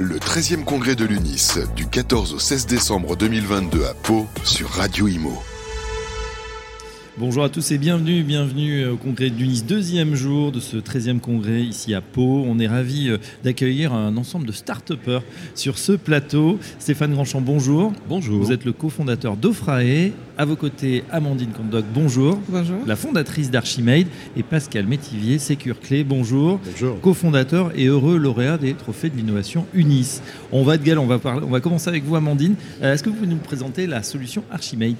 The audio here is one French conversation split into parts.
Le 13e congrès de l'UNIS, du 14 au 16 décembre 2022 à Pau, sur Radio Imo. Bonjour à tous et bienvenue, bienvenue au congrès d'UNIS, deuxième jour de ce 13e congrès ici à Pau. On est ravis euh, d'accueillir un ensemble de start sur ce plateau. Stéphane Grandchamp, bonjour. Bonjour. Vous êtes le cofondateur d'Ofrae. À vos côtés, Amandine Condoc, bonjour. Bonjour. La fondatrice d'Archimade et Pascal Métivier, Sécure Clé, bonjour. Bonjour. Cofondateur et heureux lauréat des trophées de l'innovation UNIS. On va de on va, parler, on va commencer avec vous, Amandine. Euh, Est-ce que vous pouvez nous présenter la solution Archimade?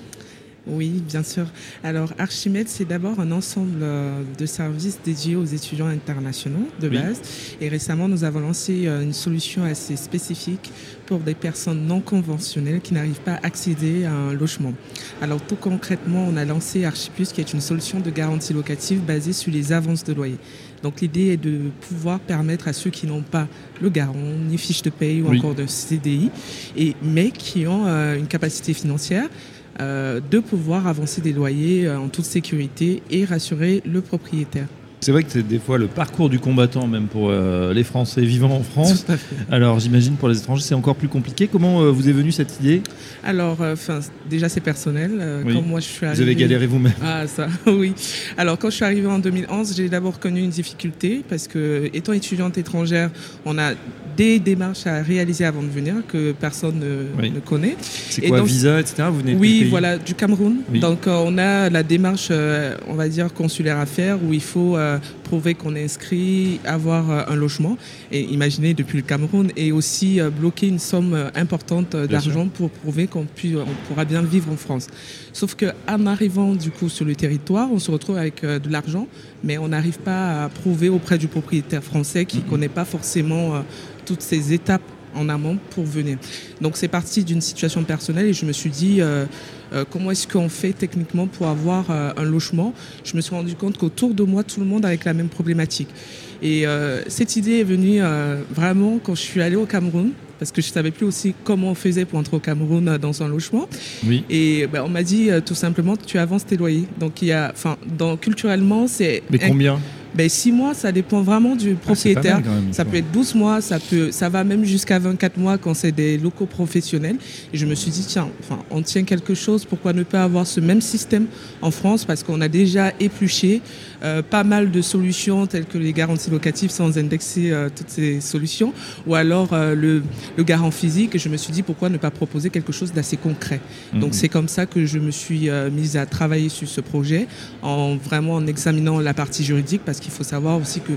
Oui, bien sûr. Alors, Archimède, c'est d'abord un ensemble euh, de services dédiés aux étudiants internationaux de Oui. base. Et récemment, nous avons lancé euh, une solution assez spécifique pour des personnes non conventionnelles qui n'arrivent pas à accéder à un logement. Alors, tout concrètement, on a lancé ArchiPlus, qui est une solution de garantie locative basée sur les avances de loyer. Donc, l'idée est de pouvoir permettre à ceux qui n'ont pas le garant, ni fiche de paye ou Oui. encore de CDI, et, mais qui ont euh, une capacité financière, de pouvoir avancer des loyers euh, en toute sécurité et rassurer le propriétaire. C'est vrai que c'est des fois le parcours du combattant, même pour euh, les Français vivant en France. Tout à fait. Alors j'imagine pour les étrangers c'est encore plus compliqué. Comment euh, vous est venue cette idée? Alors, euh, déjà c'est personnel. Oui. Quand moi je suis Vous arrivée- avez galéré vous-même. Ah ça, oui. Alors quand je suis arrivée en 2011, j'ai d'abord connu une difficulté parce que étant étudiante étrangère, on a des démarches à réaliser avant de venir que personne ne, Oui. ne connaît. C'est Et quoi, donc- visa, etc. Vous venez Oui, voilà, du Cameroun. Oui. Donc on a la démarche, on va dire, consulaire à faire où il faut euh, prouver qu'on est inscrit, avoir euh, un logement, et imaginez depuis le Cameroun, et aussi euh, bloquer une somme importante d'argent pour prouver qu'on on pourra bien vivre en France. Sauf qu'en arrivant du coup sur le territoire, on se retrouve avec de l'argent, mais on n'arrive pas à prouver auprès du propriétaire français qui ne Mhm. connaît pas forcément toutes ces étapes en amont pour venir. Donc c'est parti d'une situation personnelle et je me suis dit euh, euh, comment est-ce qu'on fait techniquement pour avoir euh, un logement? Je me suis rendu compte qu'autour de moi tout le monde avec la même problématique. Et euh, cette idée est venue vraiment quand je suis allée au Cameroun parce que je savais plus aussi comment on faisait pour entrer au Cameroun dans un logement. Oui. Et ben, on m'a dit tout simplement tu avances tes loyers. Donc il y a, enfin, culturellement c'est Mais combien? Ben, six mois, ça dépend vraiment du Ah, propriétaire. même, ça quoi. peut être 12 mois, ça, peut, ça va même jusqu'à 24 mois quand c'est des locaux professionnels. Et je me suis dit, tiens, enfin, on tient quelque chose, pourquoi ne pas avoir ce même système en France? Parce qu'on a déjà épluché euh, pas mal de solutions telles que les garanties locatives sans indexer euh, toutes ces solutions, ou alors euh, le, le garant physique. Et je me suis dit, pourquoi ne pas proposer quelque chose d'assez concret? Mhm. donc c'est comme ça que je me suis mise à travailler sur ce projet, en vraiment en examinant la partie juridique, parce qu'il faut savoir aussi que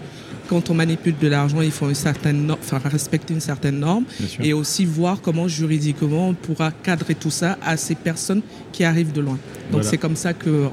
quand on manipule de l'argent, il faut une certaine enfin, respecter une certaine norme, et aussi voir comment juridiquement on pourra cadrer tout ça à ces personnes qui arrivent de loin. Donc Voilà. c'est comme ça que,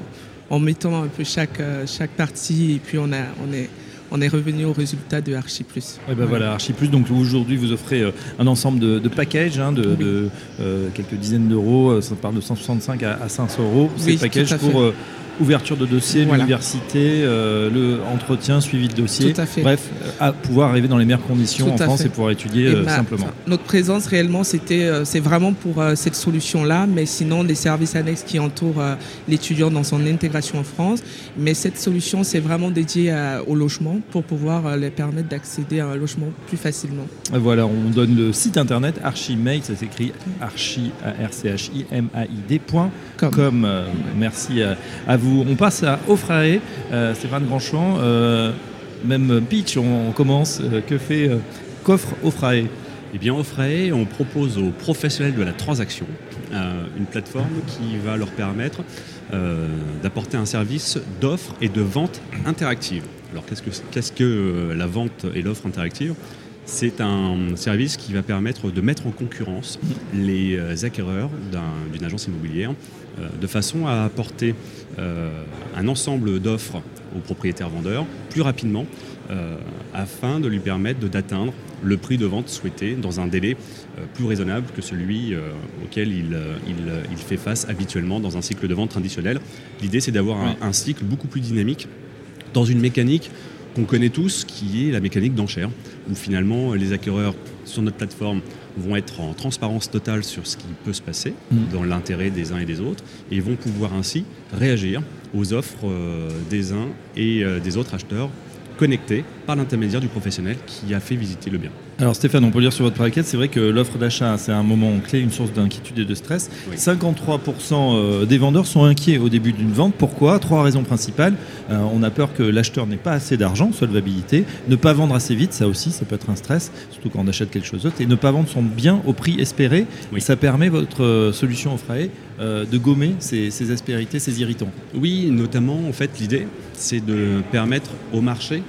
en mettant un peu chaque euh, chaque partie, et puis on a on est on est revenu au résultat de Archi Plus. Eh ben voilà, Archie Plus. Donc aujourd'hui, vous offrez euh, un ensemble de, de packages hein, de, Oui. de, euh, quelques dizaines d'euros. Ça part de 165 à, à 500 euros. Oui, le package tout à fait. pour euh, ouverture de dossier, Voilà. l'université, euh, le entretien, suivi de dossier. Tout à fait. Bref, euh, à pouvoir arriver dans les meilleures conditions Tout en France fait. et pouvoir étudier Et euh, ma- simplement. notre présence réellement, c'était, euh, c'est vraiment pour cette solution-là, mais sinon les services annexes qui entourent l'étudiant dans son intégration en France. Mais cette solution, c'est vraiment dédié à- au logement pour pouvoir les permettre d'accéder à un logement plus facilement. Voilà, on donne le site internet Archimate, ça s'écrit archi, A-R-C-H-I-M-A-I-D point Comme. Com. Euh, merci à, à vous. On passe à Offrae, euh, Stéphane Grandchamp. euh, même pitch, on, on commence. Euh, que fait, euh, qu'offre Offrae? Eh bien, Offrae, on propose aux professionnels de la transaction euh, une plateforme qui va leur permettre euh, d'apporter un service d'offre et de vente interactive. Alors, qu'est-ce que, qu'est-ce que euh, la vente et l'offre interactive? C'est un service qui va permettre de mettre en concurrence les euh, acquéreurs d'un- d'une agence immobilière euh, de façon à apporter euh, un ensemble d'offres aux propriétaires vendeurs plus rapidement euh, afin de lui permettre d'atteindre le prix de vente souhaité dans un délai plus raisonnable que celui auquel il, il, il fait face habituellement dans un cycle de vente traditionnel. L'idée, c'est d'avoir un, cycle beaucoup plus dynamique dans une mécanique qu'on connaît tous, qui est la mécanique d'enchère, où finalement les acquéreurs sur notre plateforme vont être en transparence totale sur ce qui peut se passer Mm. dans l'intérêt des uns et des autres, et vont pouvoir ainsi réagir aux offres euh, des uns et euh, des autres acheteurs connectés par l'intermédiaire du professionnel qui a fait visiter le bien. Alors Stéphane, on peut lire sur votre plaquette, c'est vrai que l'offre d'achat, c'est un moment clé, une source d'inquiétude et de stress. 53% euh, des vendeurs sont inquiets au début d'une vente. Pourquoi? Trois raisons principales. Euh, on a peur que l'acheteur n'ait pas assez d'argent, solvabilité. Ne pas vendre assez vite, ça aussi, ça peut être un stress, surtout quand on achète quelque chose d'autre. Et ne pas vendre son bien au prix espéré. Ça permet votre euh, solution Offrae de gommer ces, ces aspérités, ces irritants. Oui, notamment, en fait, l'idée, c'est de permettre au marché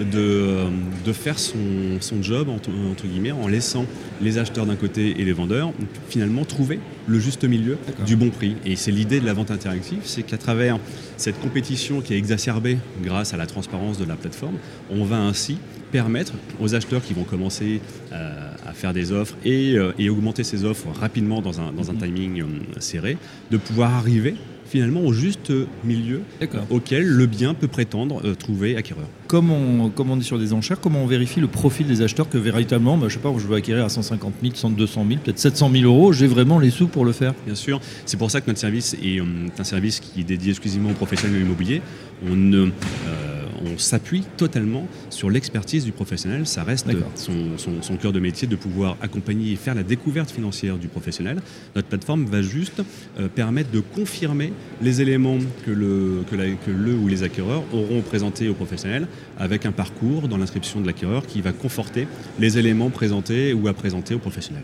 de, de faire son, son job, entre, guillemets, en laissant les acheteurs d'un côté et les vendeurs finalement trouver le juste milieu du bon prix. Et c'est l'idée de la vente interactive, c'est qu'à travers cette compétition qui est exacerbée grâce à la transparence de la plateforme, on va ainsi permettre aux acheteurs qui vont commencer euh, à faire des offres et, euh, et, augmenter ces offres rapidement dans un, dans un timing euh, serré, de pouvoir arriver finalement au juste milieu auquel le bien peut prétendre euh, trouver acquéreur. Comme on, comme on est sur des enchères, comment on vérifie le profil des acheteurs que véritablement, bah, je sais pas, je veux acquérir à 150 000, 200 000, peut-être 700 000 euros, j'ai vraiment les sous pour le faire Bien sûr, c'est pour ça que notre service est euh, un service qui est dédié exclusivement aux professionnels de l'immobilier. On ne... Euh, on s'appuie totalement sur l'expertise du professionnel. Ça reste son, cœur de métier de pouvoir accompagner et faire la découverte financière du professionnel. Notre plateforme va juste euh, permettre de confirmer les éléments que le, que, le ou les acquéreurs auront présentés au professionnel avec un parcours dans l'inscription de l'acquéreur qui va conforter les éléments présentés ou à présenter au professionnel.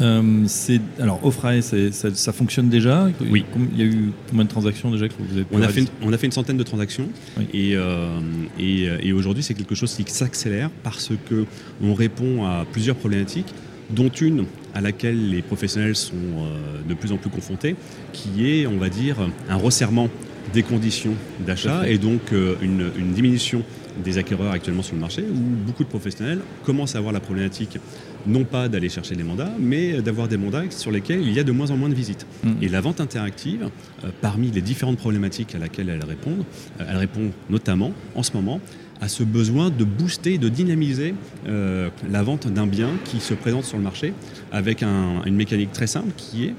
Euh, alors Offrae, ça, fonctionne déjà? Oui. Il y a eu combien de transactions déjà que vous avez on a, fait une, on a fait une centaine de transactions et, euh, et, aujourd'hui c'est quelque chose qui s'accélère parce que on répond à plusieurs problématiques, dont une à laquelle les professionnels sont euh, de plus en plus confrontés, qui est, on va dire, un resserrement des conditions d'achat et donc une, une diminution des acquéreurs actuellement sur le marché où beaucoup de professionnels commencent à avoir la problématique non pas d'aller chercher des mandats, mais d'avoir des mandats sur lesquels il y a de moins en moins de visites. Mm. Et la vente interactive, euh, parmi les différentes problématiques à laquelle elle répond, euh, elle répond notamment en ce moment à ce besoin de booster, de dynamiser euh, la vente d'un bien qui se présente sur le marché avec une mécanique très simple qui est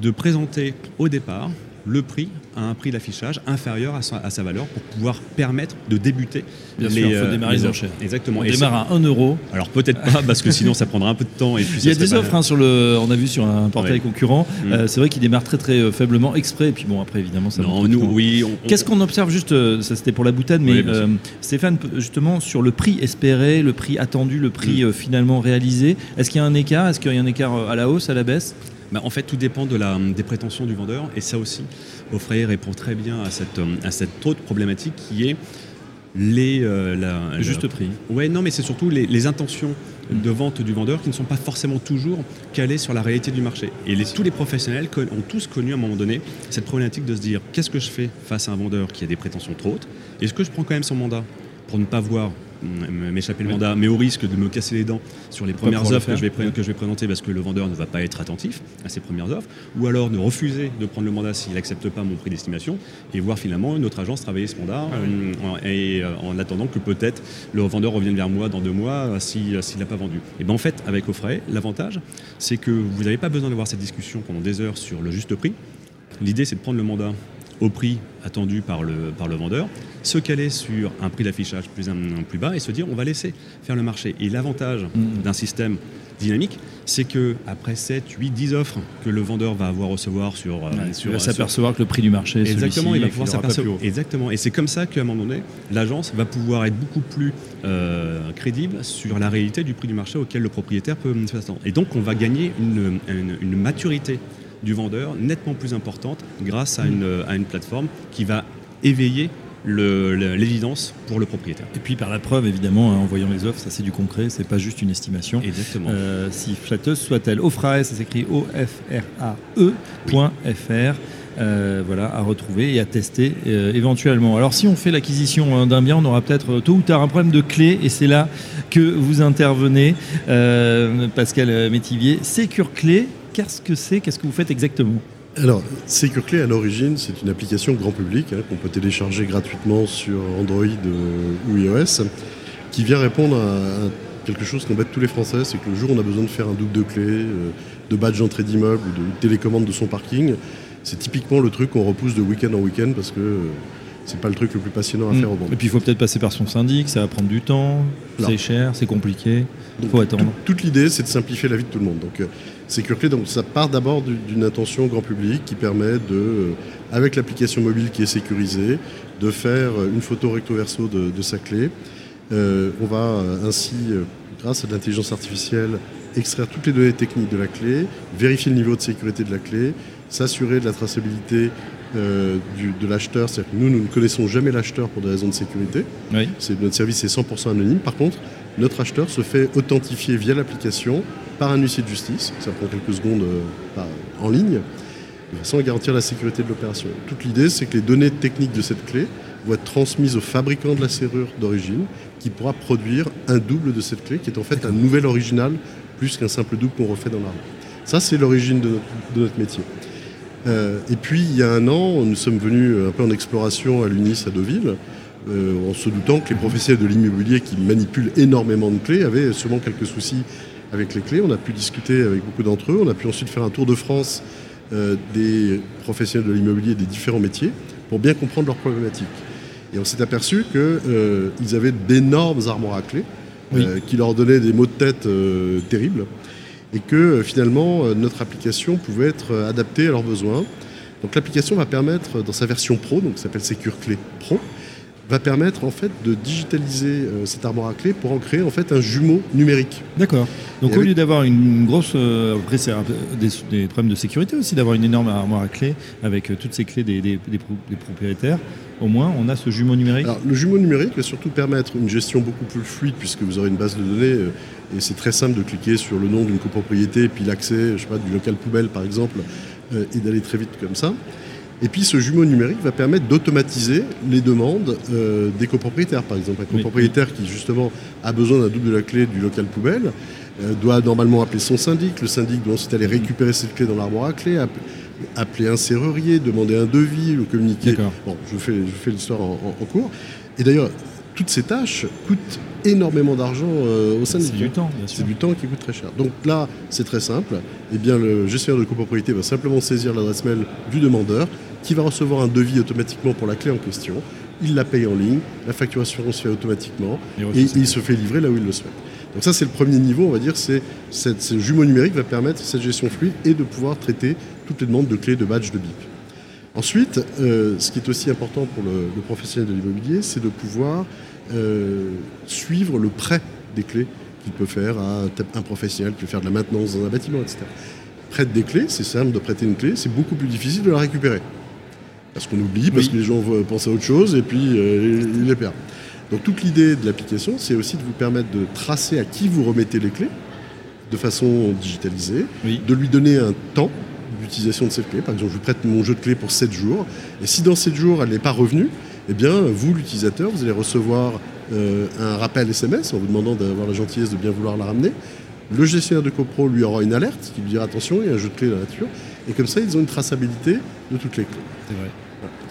de présenter au départ le prix à un prix d'affichage inférieur à sa, valeur pour pouvoir permettre de débuter Bien les, sûr, il faut euh, démarrer les, enchères. Exactement. On démarre à 1 euro. Alors peut-être pas parce que sinon ça prendra un peu de temps. Et puis il y a des offres hein, sur le, on a vu sur un portail concurrent. Mm. Euh, c'est vrai qu'il démarre très très euh, faiblement exprès. Et puis bon après évidemment ça. Non, nous oui. Qu'est-ce qu'on observe juste Ça c'était pour la boutade, mais Stéphane justement sur le prix espéré, le prix attendu, le prix mm. finalement réalisé. Est-ce qu'il y a un écart? Est-ce qu'il y a un écart à la hausse, à la baisse? Bah, en fait, tout dépend de la, des prétentions du vendeur. Et ça aussi, Offray répond très bien à cette, à cette autre problématique qui est les, euh, le juste prix. Ouais, non, mais c'est surtout les, intentions de vente du vendeur qui ne sont pas forcément toujours calées sur la réalité du marché. Et les, tous les professionnels ont tous connu à un moment donné cette problématique de se dire qu'est-ce que je fais face à un vendeur qui a des prétentions trop hautes? Est-ce que je prends quand même son mandat pour ne pas voir m'échapper le mandat, mais au risque de me casser les dents sur les premières offres que je, vais que je vais présenter parce que le vendeur ne va pas être attentif à ces premières offres, ou alors de refuser de prendre le mandat s'il n'accepte pas mon prix d'estimation et voir finalement une autre agence travailler ce mandat ah euh, et euh, en attendant que peut-être le vendeur revienne vers moi dans deux mois euh, s'il n'a pas vendu. Et bien en fait, avec Offray, l'avantage, c'est que vous n'avez pas besoin d'avoir cette discussion pendant des heures sur le juste prix. L'idée, c'est de prendre le mandat au prix attendu par le, par le vendeur, se caler sur un prix d'affichage plus, plus bas et se dire on va laisser faire le marché. Et l'avantage mm. d'un système dynamique, c'est que après 7, 8, 10 offres que le vendeur va avoir recevoir sur, euh, sur il va s'apercevoir que le prix du marché est exactement, il va pouvoir s'apercevoir exactement. Et c'est comme ça qu'à un moment donné, l'agence va pouvoir être beaucoup plus euh, crédible sur la réalité du prix du marché auquel le propriétaire peut s'attendre. Et donc on va gagner une, une maturité du vendeur nettement plus importante grâce à une, à une plateforme qui va éveiller l'évidence pour le propriétaire. Et puis par la preuve, évidemment, hein, en voyant les offres, ça c'est du concret, c'est pas juste une estimation. Exactement. Euh, si flatteuse soit-elle, Offrae, ça s'écrit O-F-R-A-E.fr. Euh, voilà, à retrouver et à tester euh, éventuellement. Alors si on fait l'acquisition hein, d'un bien, on aura peut-être tôt ou tard un problème de clé et c'est là que vous intervenez, Pascal Métivier. Sécure Clé, Qu'est-ce que c'est Qu'est-ce que vous faites exactement alors, SecureClay, à l'origine, c'est une application grand public hein, qu'on peut télécharger gratuitement sur Android euh, ou iOS, qui vient répondre à, quelque chose qu'embête tous les Français, c'est que le jour où on a besoin de faire un double de clé, euh, de badge d'entrée d'immeuble ou de télécommande de son parking, c'est typiquement le truc qu'on repousse de week-end en week-end parce que euh, c'est pas le truc le plus passionnant à Mm. faire au monde. Et puis il faut peut-être passer par son syndic, ça va prendre du temps, c'est cher, c'est compliqué, il faut attendre. tout- toute l'idée, c'est de simplifier la vie de tout le monde. Donc, euh, Secure Clé, donc ça part d'abord du- d'une intention grand public qui permet de, euh, avec l'application mobile qui est sécurisée, de faire euh, une photo recto verso de, de sa clé. Euh, on va ainsi, grâce à de l'intelligence artificielle, extraire toutes les données techniques de la clé, vérifier le niveau de sécurité de la clé, s'assurer de la traçabilité euh, du- de l'acheteur. C'est-à-dire que nous, nous ne connaissons jamais l'acheteur pour des raisons de sécurité. Oui. C'est, notre service est 100% anonyme. Par contre, notre acheteur se fait authentifier via l'application par un huissier de justice. Ça prend quelques secondes euh, par- en ligne, de façon à garantir la sécurité de l'opération. Toute l'idée, c'est que les données techniques de cette clé vont être transmises au fabricant de la serrure d'origine, qui pourra produire un double de cette clé, qui est en fait un nouvel original, plus qu'un simple double qu'on refait dans l'arbre. Ça, c'est l'origine de notre, de notre métier. Euh, et puis, il y a un an, nous sommes venus un peu en exploration à l'UNIS à Deauville, euh, en se doutant que les professionnels de l'immobilier qui manipulent énormément de clés avaient sûrement quelques soucis avec les clés. On a pu discuter avec beaucoup d'entre eux. On a pu ensuite faire un tour de France euh, des professionnels de l'immobilier des différents métiers pour bien comprendre leurs problématiques. Et on s'est aperçu qu'ils avaient d'énormes armoires à clés euh, qui leur donnaient des maux de tête euh, terribles et que euh, finalement euh, notre application pouvait être euh, adaptée à leurs besoins. Donc l'application va permettre, dans sa version pro, donc ça s'appelle Secure Clé Pro, va permettre en fait de digitaliser euh, cette armoire à clé pour en créer en fait un jumeau numérique. D'accord. Donc Et au avec- lieu d'avoir une grosse... euh, après c'est des, des problèmes de sécurité aussi, d'avoir une énorme armoire à clés avec euh, toutes ces clés des, des- des pro- des propriétaires, au moins on a ce jumeau numérique. Alors, le jumeau numérique va surtout permettre une gestion beaucoup plus fluide puisque vous aurez une base de données et c'est très simple de cliquer sur le nom d'une copropriété et puis l'accès, je sais pas, du local poubelle par exemple et d'aller très vite comme ça. Et puis ce jumeau numérique va permettre d'automatiser les demandes euh, des copropriétaires. Par exemple, un copropriétaire qui justement a besoin d'un double de la clé du local poubelle euh, doit normalement appeler son syndic. Le syndic doit ensuite aller récupérer cette clé dans l'armoire à clé, app- appeler un serrurier, demander un devis, le communiquer. Bon, je vous fais, je fais l'histoire en, en- en cours. Et d'ailleurs, toutes ces tâches coûtent énormément d'argent euh, au syndic. C'est du temps, bien sûr. C'est du temps qui coûte très cher. Donc là, c'est très simple. Eh bien, le gestionnaire de copropriété va simplement saisir l'adresse mail du demandeur, qui va recevoir un devis automatiquement pour la clé en question. Il la paye en ligne, la facturation se fait automatiquement, Et il se fait livrer là où il le souhaite. Donc ça, c'est le premier niveau, on va dire, c'est ce jumeau numérique va permettre cette gestion fluide et de pouvoir traiter toutes les demandes de clés, de badges, de bip. Ensuite, euh, ce qui est aussi important pour le, le professionnel de l'immobilier, c'est de pouvoir euh, suivre le prêt des clés qu'il peut faire à un- un professionnel qui veut faire de la maintenance dans un bâtiment, etc. Prête des clés, c'est simple de prêter une clé, c'est beaucoup plus difficile de la récupérer. Parce qu'on oublie, parce Oui. que les gens penser à autre chose et puis euh, ils les perdent. Donc toute l'idée de l'application, c'est aussi de vous permettre de tracer à qui vous remettez les clés de façon digitalisée, Oui. de lui donner un temps d'utilisation de cette clé. Par exemple, je vous prête mon jeu de clés pour 7 jours, et si dans 7 jours elle n'est pas revenue, eh bien vous, l'utilisateur, vous allez recevoir euh, un rappel SMS en vous demandant d'avoir la gentillesse de bien vouloir la ramener. Le gestionnaire de copro lui aura une alerte qui lui dira attention, il y a un jeu de clés dans la nature, et comme ça ils ont une traçabilité de toutes les clés. C'est vrai.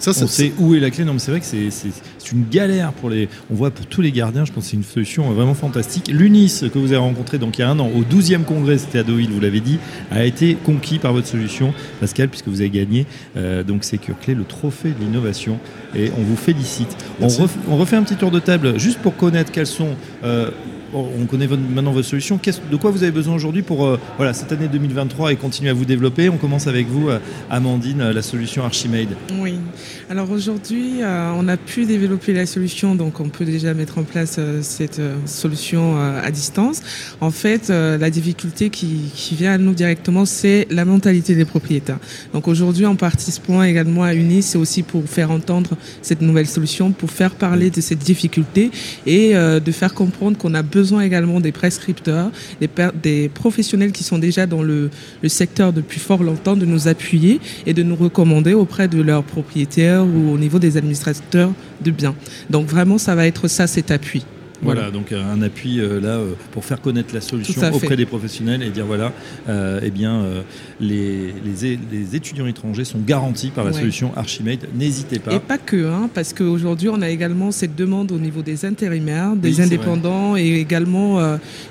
Ça, On ça- sait où est la clé? Non, mais c'est vrai que c'est- c'est c'est une galère pour les. On voit pour tous les gardiens. Je pense que c'est une solution vraiment fantastique. L'UNIS que vous avez rencontré donc il y a un an au 12e congrès, c'était à Deauville, vous l'avez dit, a été conquis par votre solution, Pascal, puisque vous avez gagné euh, donc Secure Clé, le trophée de l'innovation, et on vous félicite. On, ref- on refait un petit tour de table juste pour connaître quelles sont. euh, bon, on connaît maintenant votre solution. Qu'est-ce- de quoi vous avez besoin aujourd'hui pour euh, voilà, cette année 2023 et continuer à vous développer? On commence avec vous, euh, Amandine, euh, la solution Archimade. Oui. Alors aujourd'hui, euh, on a pu développer la solution, donc on peut déjà mettre en place euh, cette euh, solution à distance. En fait, la difficulté qui, vient à nous directement, c'est la mentalité des propriétaires. Donc aujourd'hui, en participant également à UNI, c'est aussi pour faire entendre cette nouvelle solution, pour faire parler de cette difficulté et de faire comprendre qu'on a besoin également des prescripteurs, des professionnels qui sont déjà dans le, le secteur depuis fort longtemps, de nous appuyer et de nous recommander auprès de leurs propriétaires ou au niveau des administrateurs de biens. Donc vraiment, ça va être ça, cet appui. Voilà, donc euh, un appui euh, là euh, pour faire connaître la solution fait. auprès des professionnels et dire voilà, euh, eh bien, les, les, étudiants étrangers sont garantis par la Ouais. solution Archimate. N'hésitez pas. Et pas que, hein, parce qu'aujourd'hui, on a également cette demande au niveau des intérimaires, des Oui, indépendants et également,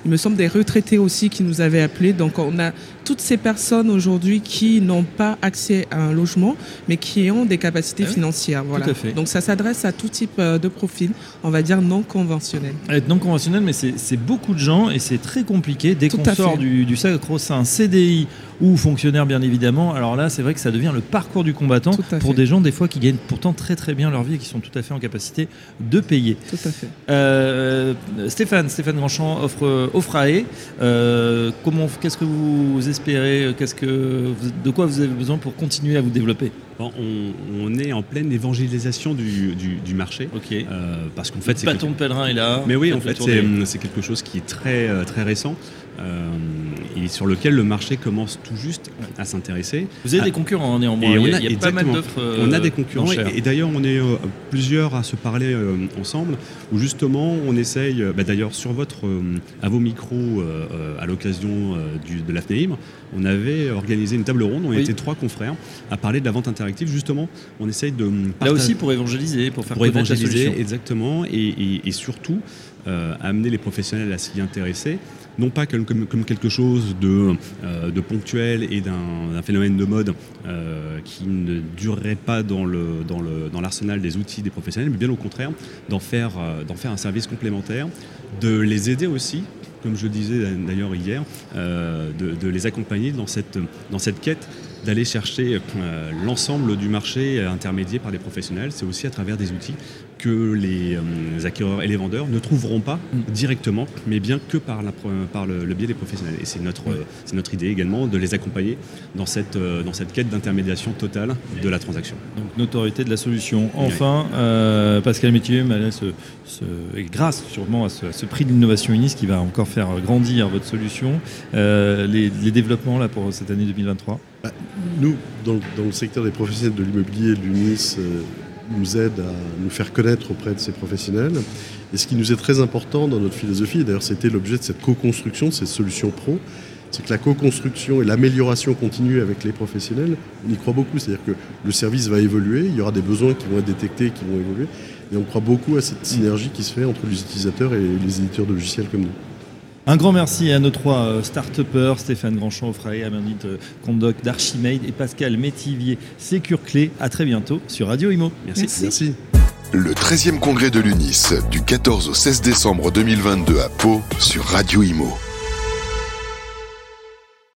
il me semble, des retraités aussi qui nous avaient appelés. Donc, on a toutes ces personnes aujourd'hui qui n'ont pas accès à un logement, mais qui ont des capacités oui, financières. Voilà. à fait. Donc, ça s'adresse à tout type euh, de profil, on va dire non conventionnel. être non conventionnel, mais c'est beaucoup de gens et c'est très compliqué. Dès Tout qu'on sort du sacro-saint CDI ou fonctionnaire, bien évidemment, alors là, c'est vrai que ça devient le parcours du combattant pour des gens, des fois, qui gagnent pourtant très très bien leur vie et qui sont tout à fait en capacité de payer. Tout à fait. Euh, Stéphane, Stéphane Grandchamp offre Offrae. Euh, comment, qu'est-ce que vous espérez Qu'est-ce que, vous- de quoi vous avez besoin pour continuer à vous développer? Bon, on, on est en pleine évangélisation du, du- du marché. Ok. euh, parce qu'en fait, c'est Bâton de pèlerin est là. Mais oui, en fait, c'est quelque chose qui est très, euh, très récent euh, et sur lequel le marché commence tout juste à s'intéresser. Vous avez Ah. des concurrents hein, néanmoins. Et il on y a, a- il y a pas mal d'offres. euh, on a des concurrents et, et d'ailleurs on est euh, plusieurs à se parler euh, ensemble où justement on essaye, bah, d'ailleurs sur votre, à vos micros à l'occasion de l'AFNEIM, on avait organisé une table ronde, on Oui. était trois confrères à parler de la vente interactive justement, on essaye de... Là partager- aussi pour évangéliser, pour faire pour la évangéliser, solution. exactement, et, surtout amener les professionnels à s'y intéresser, non pas comme, quelque chose de, euh, ponctuel et d'un phénomène de mode euh, qui ne durerait pas dans l'arsenal des outils des professionnels, mais bien au contraire, d'en faire, euh, d'en faire un service complémentaire, de les aider aussi, comme je disais d'ailleurs hier, de, les accompagner dans cette, quête d'aller chercher l'ensemble du marché intermédié par des professionnels. C'est aussi à travers des outils que les euh, acquéreurs et les vendeurs ne trouveront pas Mm. directement, mais bien que par, la, pro- par le, le biais des professionnels. Et c'est notre, euh, c'est notre idée également de les accompagner dans cette, euh, dans cette quête d'intermédiation totale de la transaction. Donc notoriété de la solution. Enfin, euh, Pascal Métier, ce, ce- et grâce sûrement à ce, à ce prix de l'innovation Unis qui va encore faire grandir votre solution, euh, les, les développements là pour cette année 2023. Nous, dans, dans le secteur des professionnels de l'immobilier, l'UNIS euh, nous aide à nous faire connaître auprès de ces professionnels. Et ce qui nous est très important dans notre philosophie, et d'ailleurs c'était l'objet de cette co-construction, de cette solution pro, c'est que la co-construction et l'amélioration continue avec les professionnels, on y croit beaucoup. C'est-à-dire que le service va évoluer, il y aura des besoins qui vont être détectés, qui vont évoluer. Et on croit beaucoup à cette synergie qui se fait entre les utilisateurs et les éditeurs de logiciels comme nous. Un grand merci à nos trois euh, start-upers, Stéphane Grandchamp, Offray, Amandine euh, Condoc d'Archimate et Pascal Métivier, Sécure Clé. À très bientôt sur Radio Imo. Merci. Merci. Merci. Le 13e congrès de l'UNIS du 14 au 16 décembre 2022 à Pau sur Radio Imo.